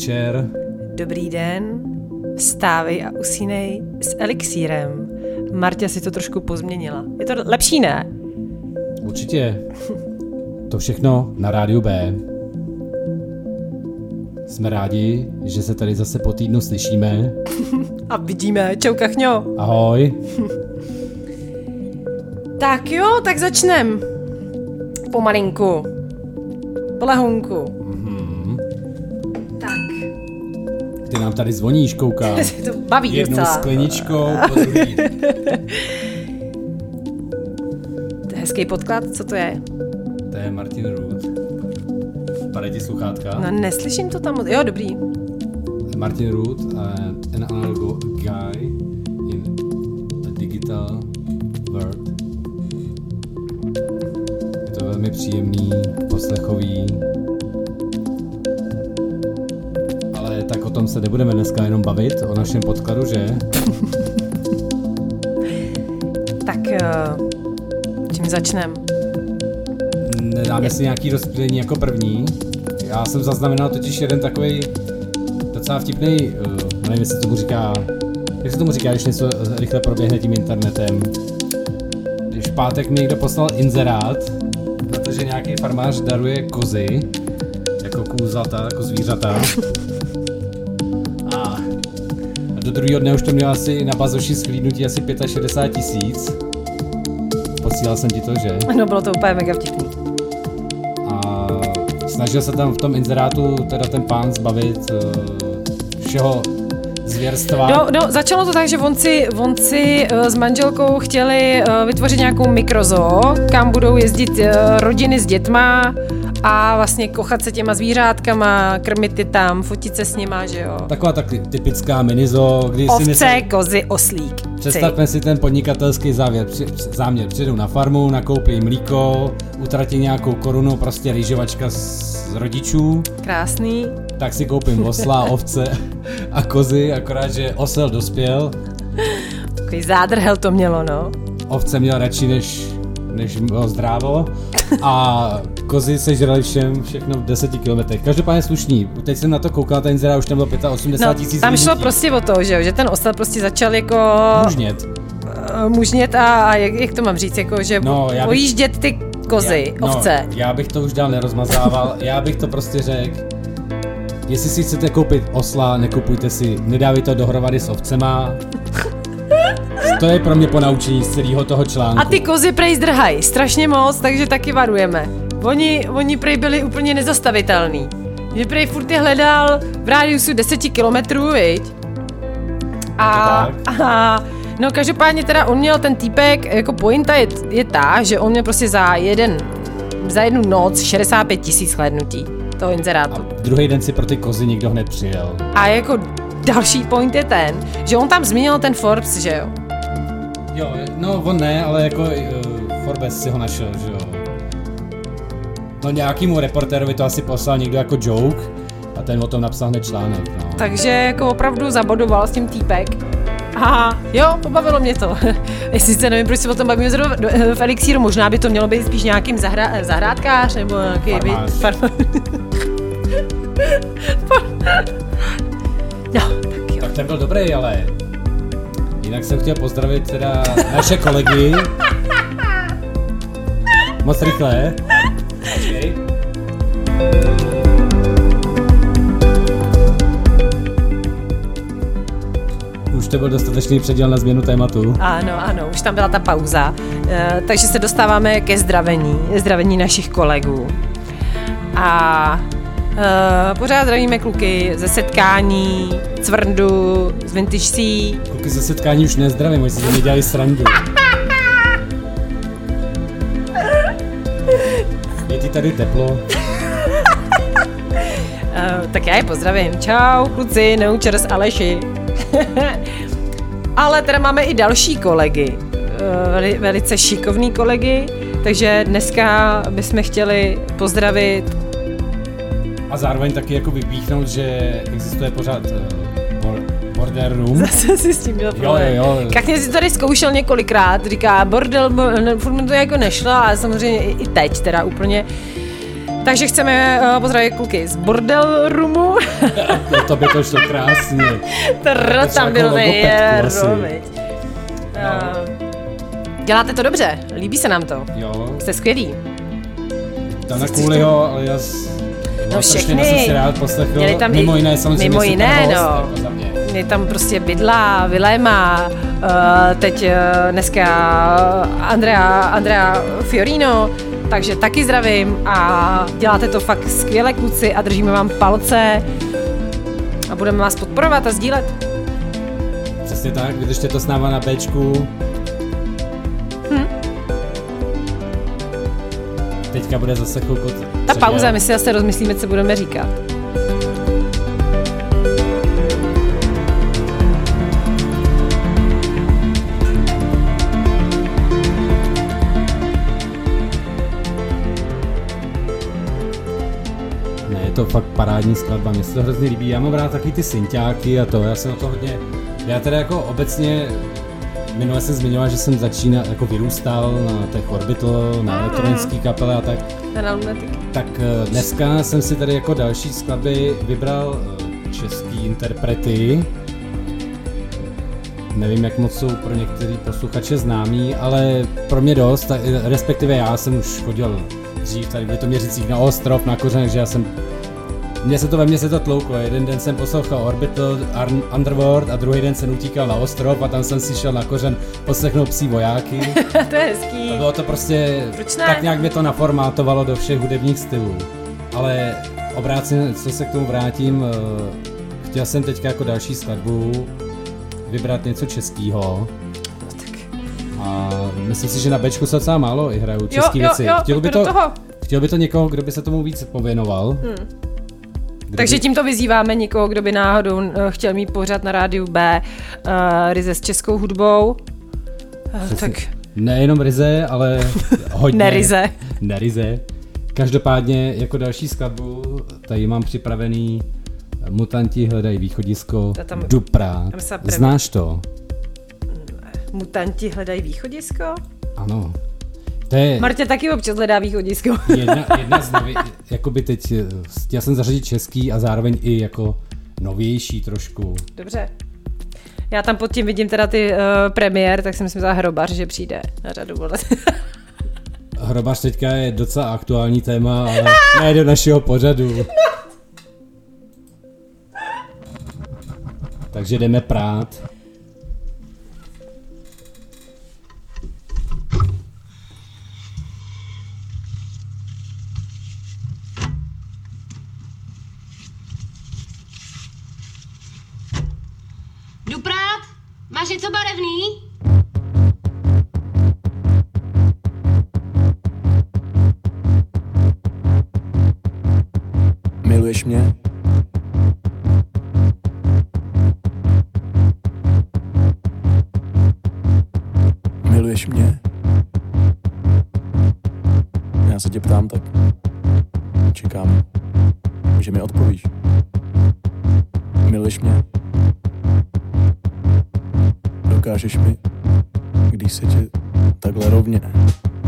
Dobrý večer. Dobrý den. Vstávej a usínej s elixírem. Martě si to trošku pozměnila. Je to lepší, ne? Určitě. To všechno na rádiu B. Jsme rádi, že se tady zase po týdnu slyšíme. A vidíme. Čau, kachňo. Ahoj. Tak jo, tak začnem. Pomalinku. Polehonku. Nám tady zvoníš, koukám. to baví Jednou docela. skleničkou, po druhý. To je hezký podklad, co to je? To je Martin Root. Padají ti sluchátka. No neslyším to tam moc. Jo, dobrý. Martin Root, uh, an analog guy in a digital world. Je to velmi příjemný, poslechový. Se nebudeme dneska jenom bavit, o našem podkladu, že? Tak eh, čím začnem? Nedáme si nějaký rozptýlení jako první. Já jsem zaznamenal totiž jeden takový docela vtipný, uh, nevím, jestli tomu říká, jak se tomu říká, když něco rychle proběhne tím internetem. Když v pátek mi někdo poslal inzerát, protože nějaký farmář daruje kozy, jako kůzata, jako zvířata. Do druhého dne už to mělo asi na bazoši schlídnutí asi 65 tisíc. Posílal jsem ti to, že? No bylo to úplně mega vtipný. a snažil se tam v tom inzerátu teda ten pán zbavit uh, všeho zvěrstva. No, no, začalo to tak, že on si, on si uh, s manželkou chtěli uh, vytvořit nějakou mikrozoo, kam budou jezdit uh, rodiny s dětma a vlastně kochat se těma zvířátkama, krmit je tam, fotit se s nima, že jo. Taková tak typická minizo, kdy si Ovce, myslí, kozy, oslík. představme si ten podnikatelský závěr, při, záměr. Přijdou na farmu, nakoupí mlíko, utratí nějakou korunu, prostě rýžovačka z, z rodičů, Krásný. tak si koupím osla, ovce a kozy, akorát, že osel dospěl, Takový zádrhel to mělo, no. ovce měl radši, než, než bylo zdrávo a kozy sežrali všem všechno v 10 kilometrech. Každopádně slušný. Teď jsem na to koukal, ten inzerát už tam bylo 85 No, tisíc tam šlo lidí. prostě o to, že, jo, že ten osel prostě začal jako Mužnět. uh, mužnět a, a jak, jak, to mám říct, jako, že No, já bych- pojíždět ty kozy, já, ovce. No, já bych to už dál nerozmazával, já bych to prostě řekl. Jestli si chcete koupit osla, nekupujte si, nedávejte to dohromady s ovcema. To je pro mě ponaučení z celého toho článku. A ty kozy prej zdrhají strašně moc, takže taky varujeme. Oni, oni prej byli úplně nezastavitelný. Že prej furt je hledal v rádiusu 10 kilometrů, viď? A, a, no každopádně teda on měl ten týpek, jako pointa je, je ta, že on měl prostě za jeden, za jednu noc 65 tisíc hlednutí toho inzerátu. Druhý den si pro ty kozy někdo hned přijel. A jako další point je ten, že on tam zmínil ten Forbes, že jo? Jo, no on ne, ale jako uh, Forbes si ho našel, že jo. No nějakýmu reportérovi to asi poslal někdo jako joke a ten o tom napsal hned článek, no. Takže jako opravdu zabodoval s tím týpek. A jo, pobavilo mě to. Sice nevím, proč se o tom bavíme zrovna v Elixíru, možná by to mělo být spíš nějakým zahra, zahrádkář nebo nějaký Farmář. Farma... no, tak jo. Tak ten byl dobrý, ale jinak jsem chtěl pozdravit teda naše kolegy. Moc rychle. Už to byl dostatečný předěl na změnu tématu. Ano, ano, už tam byla ta pauza. E, takže se dostáváme ke zdravení, zdravení našich kolegů. A e, pořád zdravíme kluky ze setkání, Cvrndu, z Vintage Kluky ze setkání už nezdravím, oni si ze mě dělali srandu. Je ti tady teplo? Já je pozdravím. Čau, kluci, neučers Aleši. Ale teda máme i další kolegy, veli, velice šikovný kolegy, takže dneska bychom chtěli pozdravit A zároveň taky jako vypíchnout, že existuje pořád bor- border room. Zase si s tím měl Jo, jo, jo. Kakně si tady zkoušel několikrát, říká bordel, furt mi to jako nešlo, ale samozřejmě i, i teď teda úplně. Takže chceme uh, pozdravit kluky z Bordel Roomu. no, to by to šlo krásně. Tr, tam byl nejrovič. Děláte to dobře, líbí se nám to. Jo. Jste skvělí. Dana Cooleyho, alias No všechny. Jsem si rád poslechl. Měli tam mimo jiné samozřejmě Mimo jiné, host, no. Jako Je tam prostě Bydla, Vilema, uh, teď uh, dneska Andrea, Andrea Fiorino, takže taky zdravím a děláte to fakt skvěle kluci a držíme vám palce a budeme vás podporovat a sdílet. Přesně tak, vydržte to s náma na Bčku. Hm? Teďka bude zase chvilku... Ta pauza, my si zase rozmyslíme, co budeme říkat. To fakt parádní skladba, mně se to hrozně líbí. Já mám rád taky ty synťáky a to, já jsem na to hodně... Já teda jako obecně Minule jsem zmiňoval, že jsem začínal, jako vyrůstal na těch Orbital, na mm. elektronický kapele a tak. Na Tak eh, dneska jsem si tady jako další skladby vybral eh, český interprety. Nevím, jak moc jsou pro některý posluchače známí, ale pro mě dost, respektive já jsem už chodil dřív tady v Litoměřicích na ostrov, na kořen, že já jsem mně se to ve mně se to tlouklo. Jeden den jsem poslouchal Orbital Underworld a druhý den jsem utíkal na ostrov a tam jsem si šel na kořen poslechnout psí vojáky. to je hezký. A bylo to prostě, tak nějak mě to naformátovalo do všech hudebních stylů. Ale obráceně, co se k tomu vrátím, eh, chtěl jsem teďka jako další skladbu vybrat něco českého. A myslím si, že na Bčku se docela málo i hrajou české věci. Jo, chtěl, by to, toho. chtěl by to někoho, kdo by se tomu víc pověnoval. Hmm. Kdyby... Takže tímto vyzýváme někoho, kdo by náhodou eh, chtěl mít pořád na rádiu B uh, ryze s českou hudbou. Uh, tak... Nejenom ryze, ale hodně. Neryze. Neryze. Každopádně jako další skladbu tady mám připravený Mutanti hledají východisko tam, Dupra. Znáš to? Mutanti hledají východisko? Ano. To je... Martě taky občas hledá východisko. Jedna, jedna z novi, jakoby teď, já jsem zařadit český a zároveň i jako novější trošku. Dobře. Já tam pod tím vidím teda ty uh, premiér, tak si myslím za Hrobař, že přijde na řadu. Hrobař teďka je docela aktuální téma, ale ne do našeho pořadu. Takže jdeme prát. Miluješ mě? Miluješ mě? Já se tě ptám tak. Čekám, že mi odpovíš. Miluješ mě? dokážeš mi, když se tě takhle rovně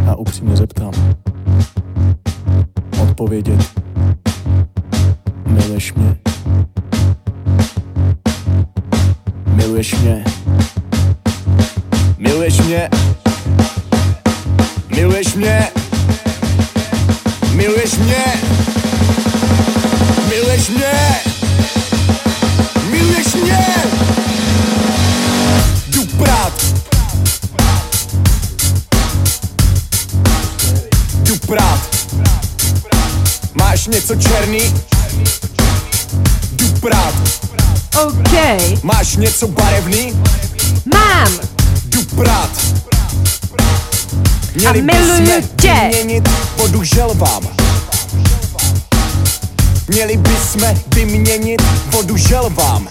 a upřímně zeptám, odpovědět, miluješ mě, miluješ mě, miluješ mě, miluješ mě, miluješ mě, miluješ mě, miluješ mě. Prát. Jdu prát. Máš něco černý? Prát OK. Máš něco barevný? Mám. Jdu prát Měli A miluju tě. vyměnit vodu želvám. Měli bychom vyměnit vodu želvám.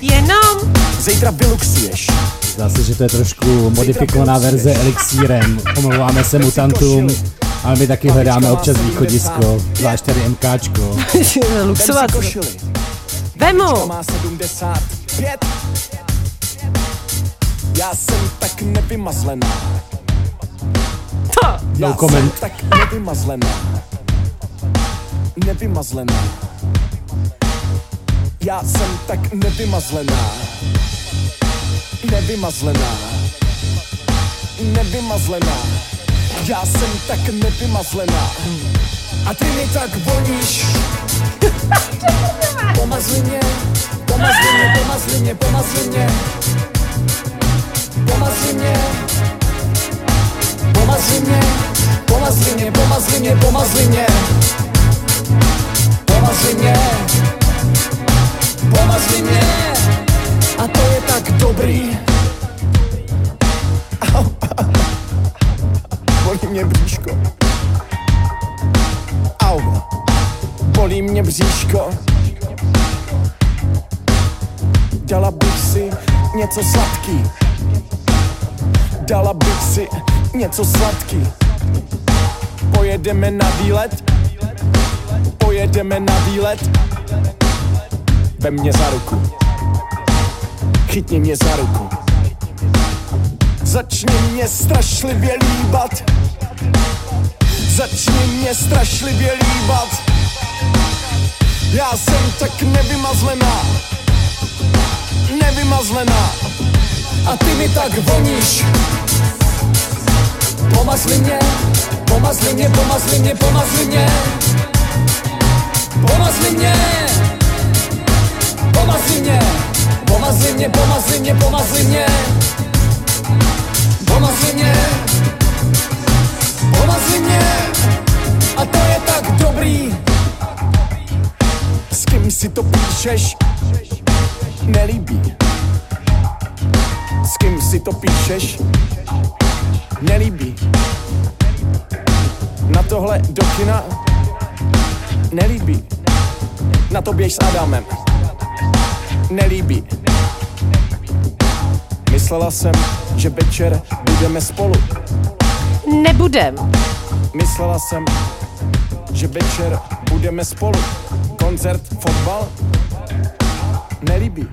Jenom Zítra vyluxuješ. Zdá se, že to je trošku modifikovaná verze elixírem. Omlouváme se mutantům, ale my taky hledáme občas východisko, zvlášť tady MKčko. Luxovat. Vemu! Má 75. Já jsem tak nevymazlená. To! No comment. tak nevymazlená. nevymazlená. Já jsem tak nevymazlená. Nevymazlená. Nevymazlená. Já jsem tak nevymazlená. A ty mi tak voníš. Pomazli mě, pomazli mě, pomazli mě, pomazli mě. Pomazli mě. Pomazli. A to je tak dobrý. Bolí mě bříško. Bolí mě bříško. Dala bych si něco sladký. Dala bych si něco sladký. Pojedeme na výlet. Pojedeme na výlet. Vem mě za ruku. Chytni mě za ruku. Začni mě strašlivě líbat. Začni mě strašlivě líbat. Já jsem tak nevymazlená. Nevymazlená. A ty mi tak voníš. Pomazli mě, pomazli mě, pomazli mě, pomazli mě. Pomazli mě. Pomazli mě, pomazli mě, pomazli mě, pomazli mě. Pomazli mě. Pomazli mě. A to je tak dobrý. S kým si to píšeš? Nelíbí. S kým si to píšeš? Nelíbí. Na tohle do kina? Nelíbí. Na to běž s Adamem. Nelíbí. Myslela jsem, že večer budeme spolu. Nebudem. Myslela jsem, že večer budeme spolu. Koncert, fotbal? Nelíbí.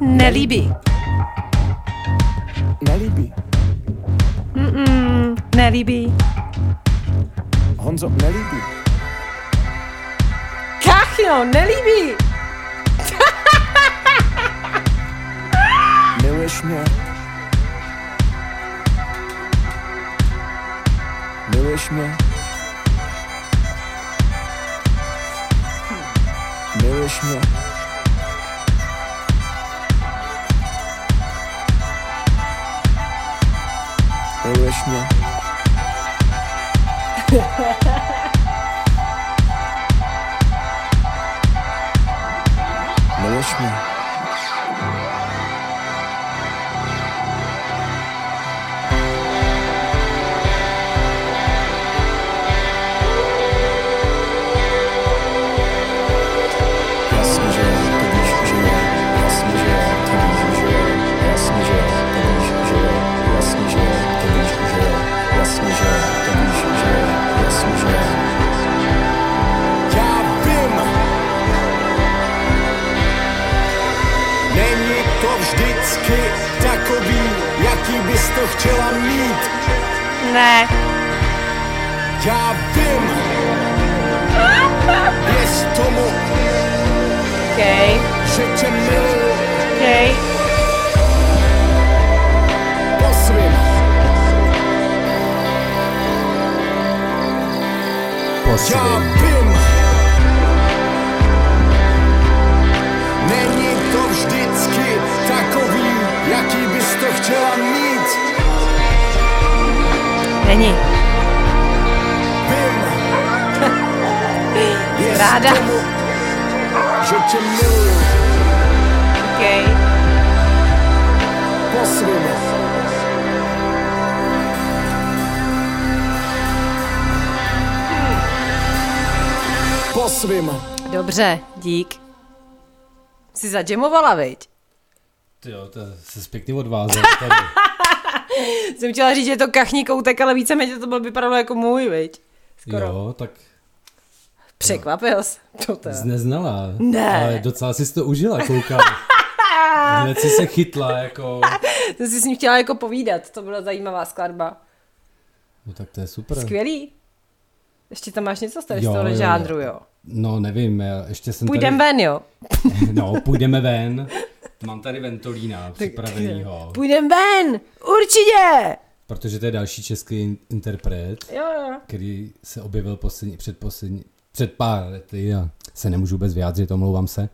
Nelíbí. Nelíbí. Nelíbí. Honzo, nelíbí. Kachno, nelíbí. Miluješ mě? Miluješ mě? Miluješ mě? Miluješ mě? Miluješ mě? Vždycky takový, jaký bys to chtěla mít. Ne. Já vím, věř tomu, OK, že tě miluju OK. po svým. Po Já vím, chtěla mít. Není. Ráda. že tě miluju OK. po svým. Po svým. Dobře, dík. Jsi zadžemovala, viď? To se pěkně odvázel tady. Jsem chtěla říct, že je to kachní koutek, ale víceméně to bylo vypadalo jako můj, viď? Skoro. Jo, tak Překvapil jsi. To teda. jsi neznala. Ne. Ale docela jsi to užila, koukám. Hned jsi se chytla, jako... To jsi s ním chtěla jako povídat, to byla zajímavá skladba. No tak to je super. Skvělý. Ještě tam máš něco z tady z Jo, tohle jo, jo. žánru, jo. No nevím, ještě jsem Půjdem tady... ven, jo. No, půjdeme ven. Mám tady Ventolína připravenýho, Půjdem ven, určitě. protože to je další český in- interpret, Jo, jo. který se objevil poslední, před, poslední, před pár lety a se nemůžu vůbec vyjádřit, omlouvám se.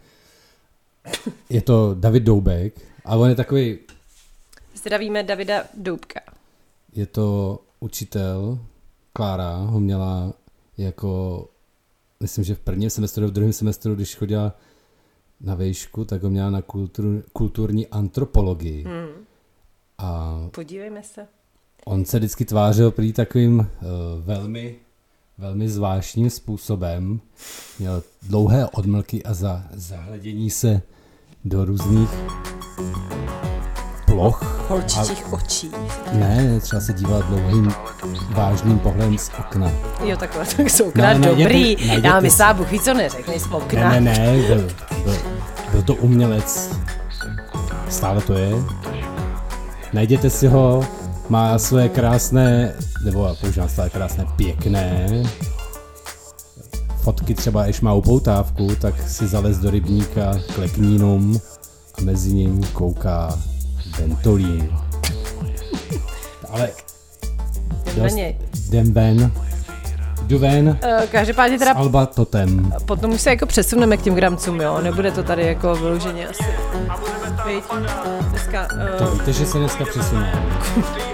Je to David Doubek a on je takový, Zdravíme Davida Doubka. je to učitel, Klára ho měla jako, myslím, že v prvním semestru, v druhém semestru, když chodila na vejšku, tak ho měla na kultur, kulturní antropologii. Hmm. A Podívejme se. on se vždycky tvářil prý takovým uh, velmi, velmi zvláštním způsobem. Měl dlouhé odmlky a za, zahledění se do různých ploch. Holčičích očí. Ne, třeba se díval dlouhým vážným pohledem z okna. Jo, takhle, tak jsou okna No, najděte- dobrý. najděte Já mi sábu, víc co neřekneš z Ne, okna. ne, ne, byl, byl, byl to umělec. Stále to je. Najděte si ho, má své krásné, nebo používám své krásné, pěkné fotky třeba, když má upoutávku, tak si zalez do rybníka k leknínům a mezi ním kouká Ventolín. Ale jdem ven, jdu ven, Eh, Každopádně teda Alba Totem. potom už se jako přesuneme k těm gramcům, jo. Nebude to tady jako vyloženě asi. Dneska, To uh, víte, že se dneska přesuneme.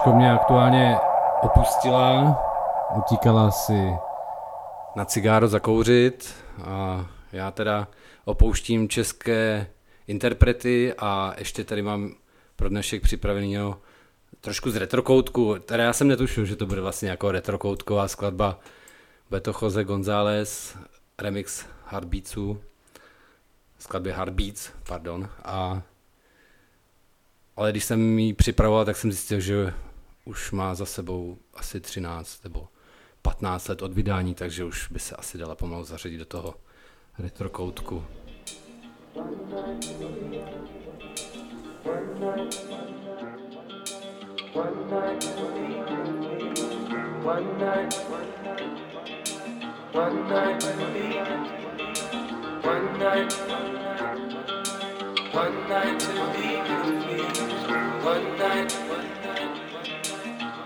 MKčko mě aktuálně opustila, utíkala si na cigáro zakouřit a já teda opouštím české interprety a ještě tady mám pro dnešek připravenýho trošku z retrokoutku, teda já jsem netušil, že to bude vlastně jako retrokoutková skladba Beto Jose González, remix Heartbeatsů, skladbě Heartbeats, pardon, a ale když jsem ji připravoval, tak jsem zjistil, že už má za sebou asi 13 nebo 15 let od vydání, takže už by se asi dala pomalu zařadit do toho retro koutku.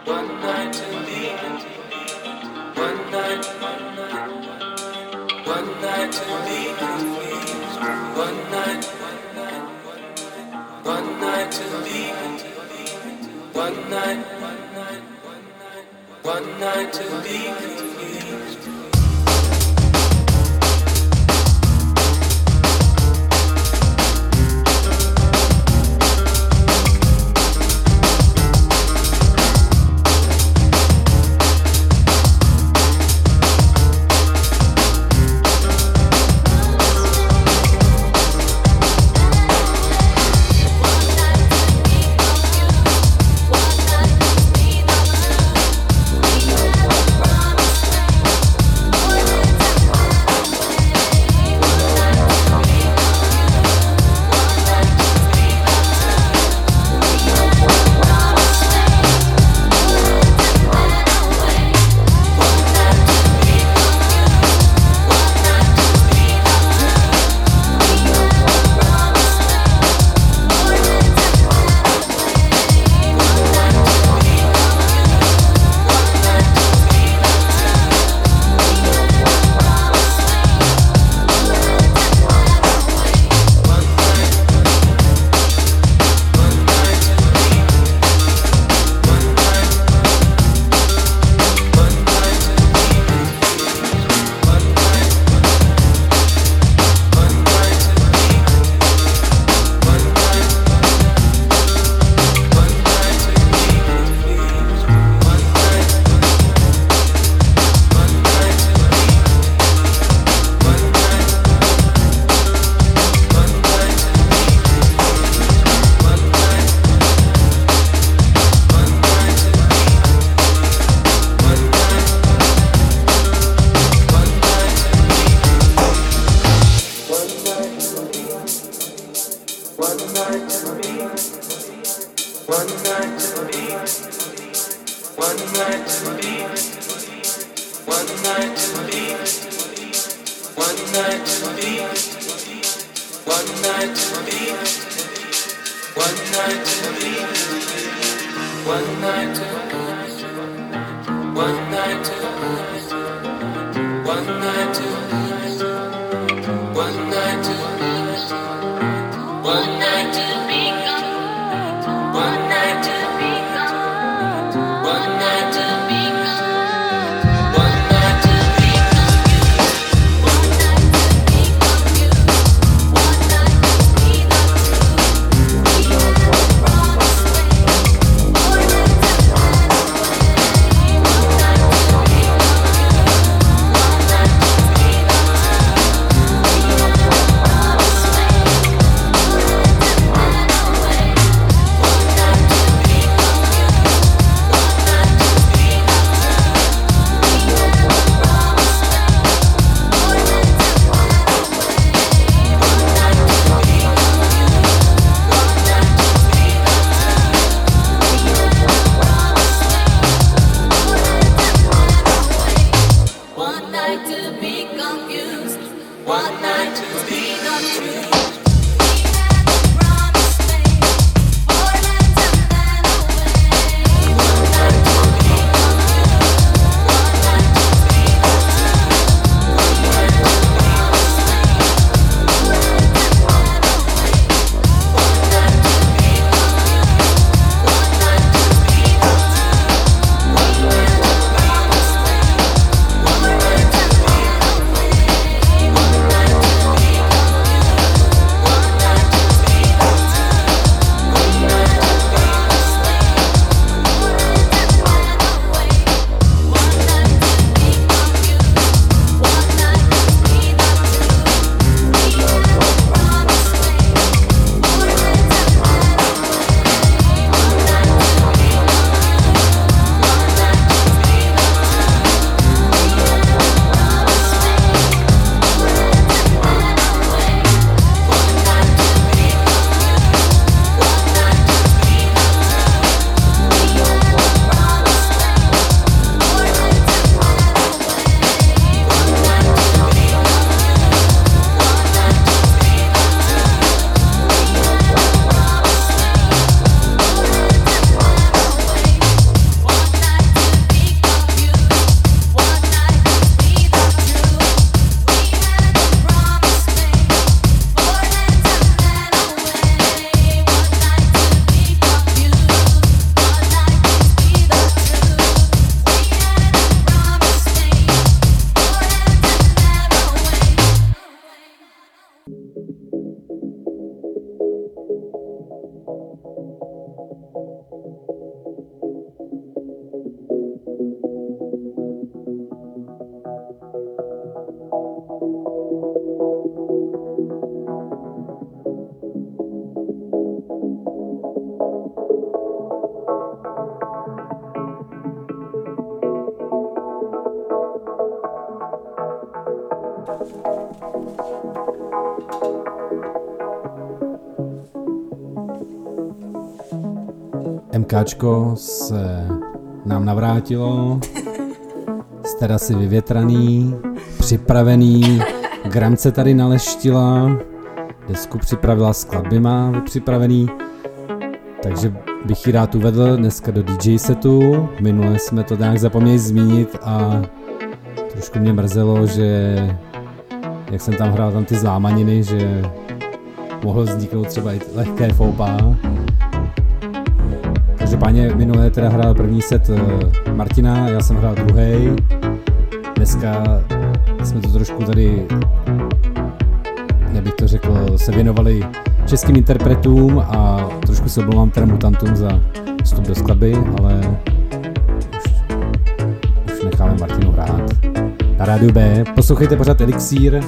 One night to be MKčko se nám navrátilo, Jste asi vyvětraný, připravený, gramce tady naleštila, desku připravila skladby má připravený, takže bych ji rád uvedl dneska do DJ setu, minule jsme to nějak zapomněli zmínit a trošku mě mrzelo, že jak jsem tam hrál tam ty zlámaniny, že mohlo vzniknout třeba i lehké foupa. Každopádně minule teda hrál první set eh, Martina, já jsem hrál druhý. Dneska jsme to trošku tady, jak bych to řekl, se věnovali českým interpretům a trošku se omlouvám teda mutantům za vstup do skladby, ale rádiu B. Poslouchejte pořád Elixír,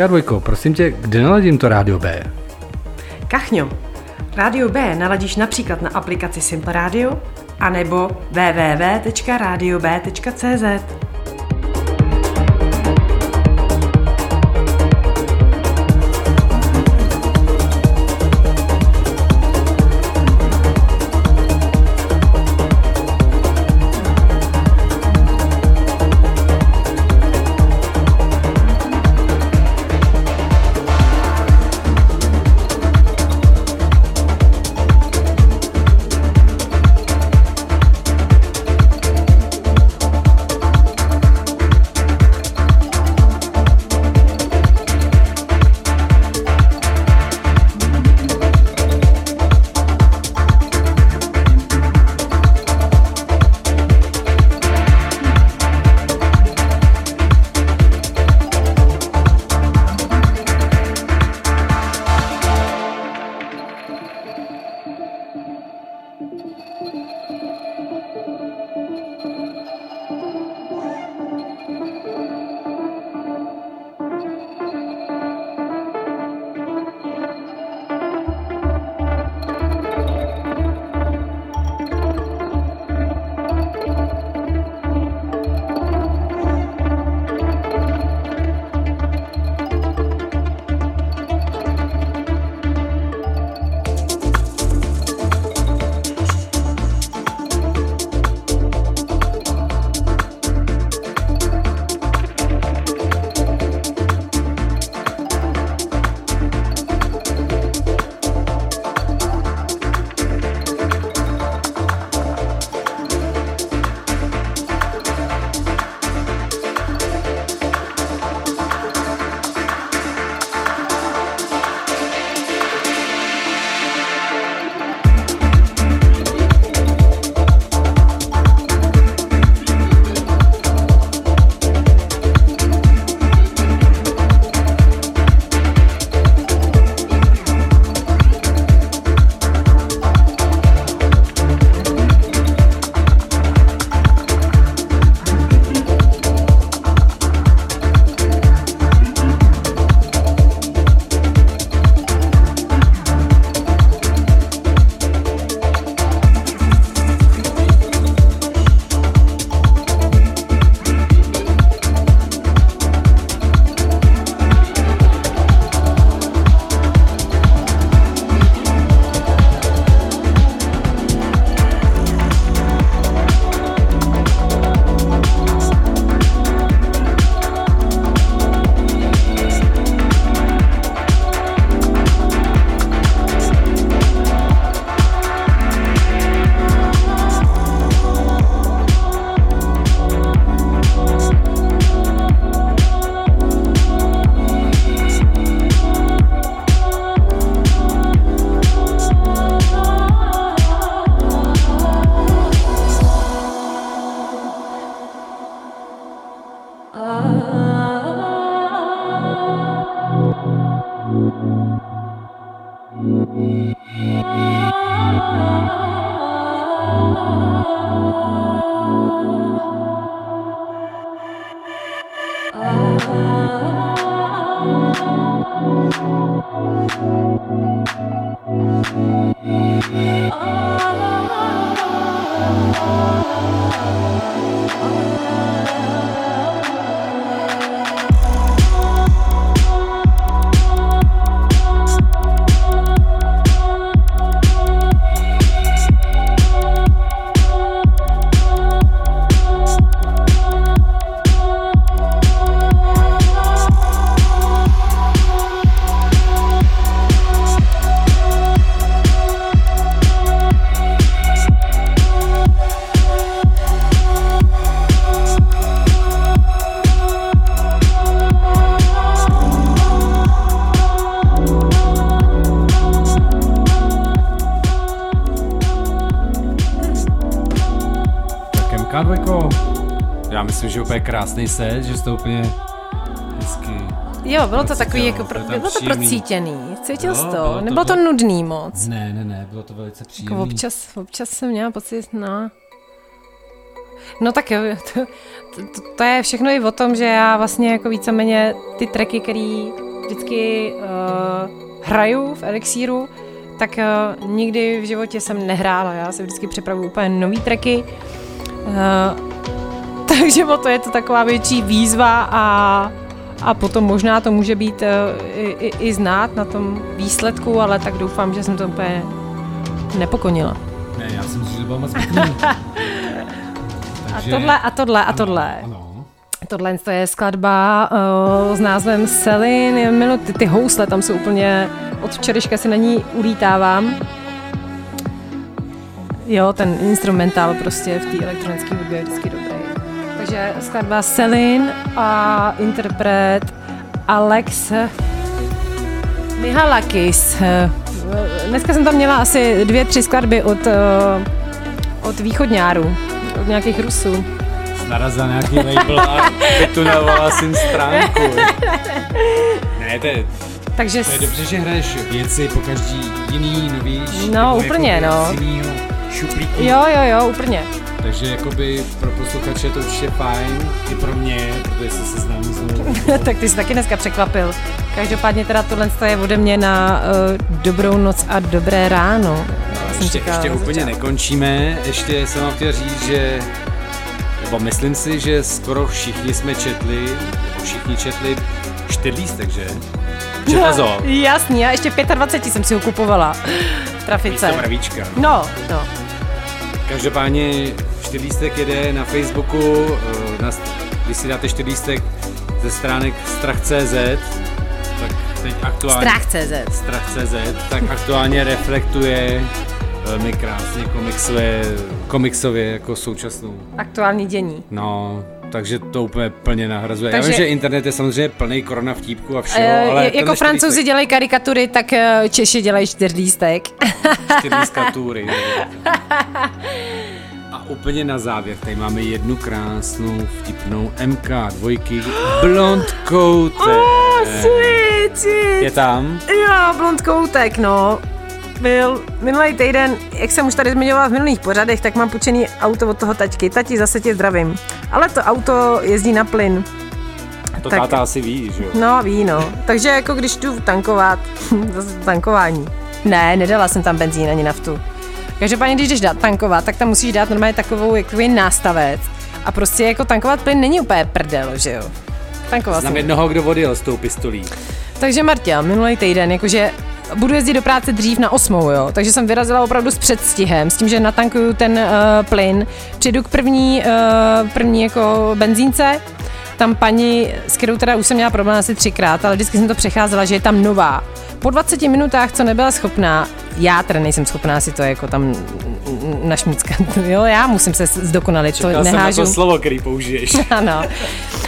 Říká Dvojko, prosím tě, kde naladím to rádio B? Kachňo, rádio B naladíš například na aplikaci Simple Radio anebo www.radiob.cz. úplně krásný set, že to úplně hezky. Jo, bylo to takový, jako pro, bylo to procítěný, cítil jsi to, nebylo to, to nudný moc. Ne, ne, ne, bylo to velice jako příjemný. Jako občas, občas jsem měla pocit, no, No tak jo, to, to, to je všechno i o tom, že já vlastně jako víceméně ty tracky, které vždycky uh, hraju v Elixíru, tak uh, nikdy v životě jsem nehrála. Já se vždycky připravuju úplně nový tracky. Uh, takže o to je to taková větší výzva a, a potom možná to může být uh, i, i, i znát na tom výsledku, ale tak doufám, že jsem to úplně nepokonila. Ne, já si myslím, že to bylo moc pěkný. A tohle, a tohle, a tohle. Ano. Tohle to je skladba uh, s názvem Selin. Milu, ty, ty housle tam jsou úplně, od včerejška si na ní ulítávám. Jo, ten instrumentál prostě v té elektronické hudbě je vždycky dobrý. Takže skladba Selin a interpret Alex Mihalakis. Dneska jsem tam měla asi dvě, tři skladby od, eh, od východňáru, od nějakých Rusů. Narazila nějaký label a vytunovala si stránku. Ne, to je, Takže to je dobře, že hraješ věci po každý jiný, nový. No, úplně, no. Jinýho šuplíku. Jo, jo, jo, úplně. Takže jakoby pro posluchače je to určitě fajn, i pro mě, protože se seznámím znovu. tak ty jsi taky dneska překvapil. Každopádně teda tohle je ode mě na uh, dobrou noc a dobré ráno. Jsem ještě, ještě úplně začátku. nekončíme, ještě jsem vám chtěl říct, že nebo myslím si, že skoro všichni jsme četli, nebo všichni četli čtyřlístek, že? Četla zo, Jasný, já ještě 25 jsem si ho kupovala. v místo Trafice. mravíčka. No, no. Každopádně čtyřlístek jede na Facebooku, eh, na, když si dáte čtyřlístek ze stránek strach.cz, tak teď aktuálně... Strach.cz. Strach.cz, tak aktuálně reflektuje velmi krásně komiksově, komiksově jako současnou. Aktuální dění. No, takže to úplně plně nahrazuje. Takže- Já vím, že internet je samozřejmě plný korona vtípků a všeho, Eh, ale jako francouzi dělají karikatury, tak eh, Češi dělají čtyřlístek. čtyřlískatury. A úplně na závěr, tady máme jednu krásnou vtipnou MK dvojky Blond Coat. Oh, sweet, sweet. Je tam? Jo, blond koutek, no. Byl minulý týden, jak jsem už tady zmiňovala v minulých pořadech, tak mám půjčený auto od toho taťky. Tati, zase tě zdravím. Ale to auto jezdí na plyn. To Tak- táta asi ví, že jo? No, ví, no. Takže jako když jdu tankovat, zase tankování. Ne, nedala jsem tam benzín ani naftu. Každopádně, když jdeš dát tankovat, tak tam musíš dát normálně takovou jakový nástavec. A prostě jako tankovat plyn není úplně prdel, že jo. Tankoval Znám jsem. jednoho, kdo odjel s tou pistolí. Takže Martia, minulý týden, jakože budu jezdit do práce dřív na osmou, jo, takže jsem vyrazila opravdu s předstihem, s tím, že natankuju ten uh, plyn, přijdu k první, uh, první jako benzínce, tam paní, s kterou teda už jsem měla problém asi třikrát, ale vždycky jsem to přecházela, že je tam nová. Po 20 minutách, co nebyla schopná, já teda nejsem schopná si to jako tam našmíckat, jo, já musím se zdokonalit, to Čekal jsem na nehážu. to slovo, který použiješ. Ano.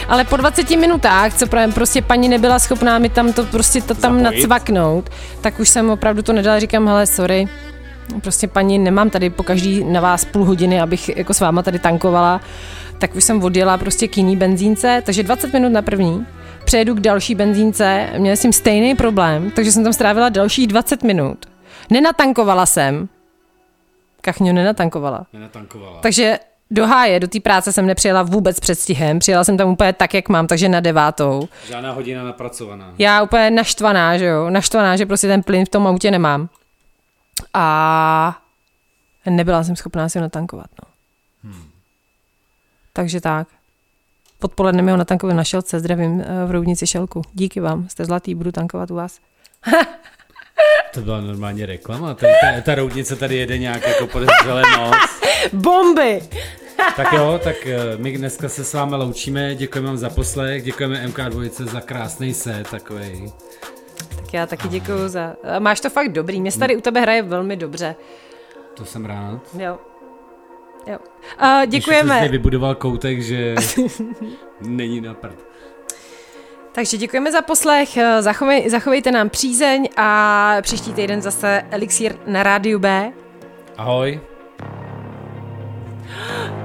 Ale po 20 minutách, co právě prostě paní nebyla schopná mi tam to prostě to tam Zapojit. nacvaknout, tak už jsem opravdu to nedala, říkám, hele, sorry, prostě paní, nemám tady po každý na vás půl hodiny, abych jako s váma tady tankovala, tak už jsem odjela prostě k jiný benzínce, takže 20 minut na první, přejedu k další benzínce, měla jsem stejný problém, takže jsem tam strávila dalších 20 minut. Nenatankovala jsem, kachňu nenatankovala. Nenatankovala. Takže do háje, do té práce jsem nepřijela vůbec před stihem, přijela jsem tam úplně tak, jak mám, takže na devátou. Žádná hodina napracovaná. Já úplně naštvaná, že jo, naštvaná, že prostě ten plyn v tom autě nemám. A nebyla jsem schopná si ho natankovat, no. Hmm. Takže tak. Podpoledne mi ho natankoval na šelce, zdravím eh, v Roudnici Šelku. Díky vám, jste zlatý, budu tankovat u vás. To byla normálně reklama, ta, ta, ta roudnice tady jede nějak jako podezřele moc. Bomby! Tak jo, tak eh, my dneska se s vámi loučíme, děkujeme vám za poslech, děkujeme MK2 za krásný set takový. Tak já taky děkuju za... Máš to fakt dobrý, mě tady u tebe hraje velmi dobře. To jsem rád. Jo. Jo. A děkujeme. Když vybudoval koutek, že není na prd. Takže děkujeme za poslech, zachovej, zachovejte nám přízeň a příští týden zase Elixír na rádiu B. Ahoj.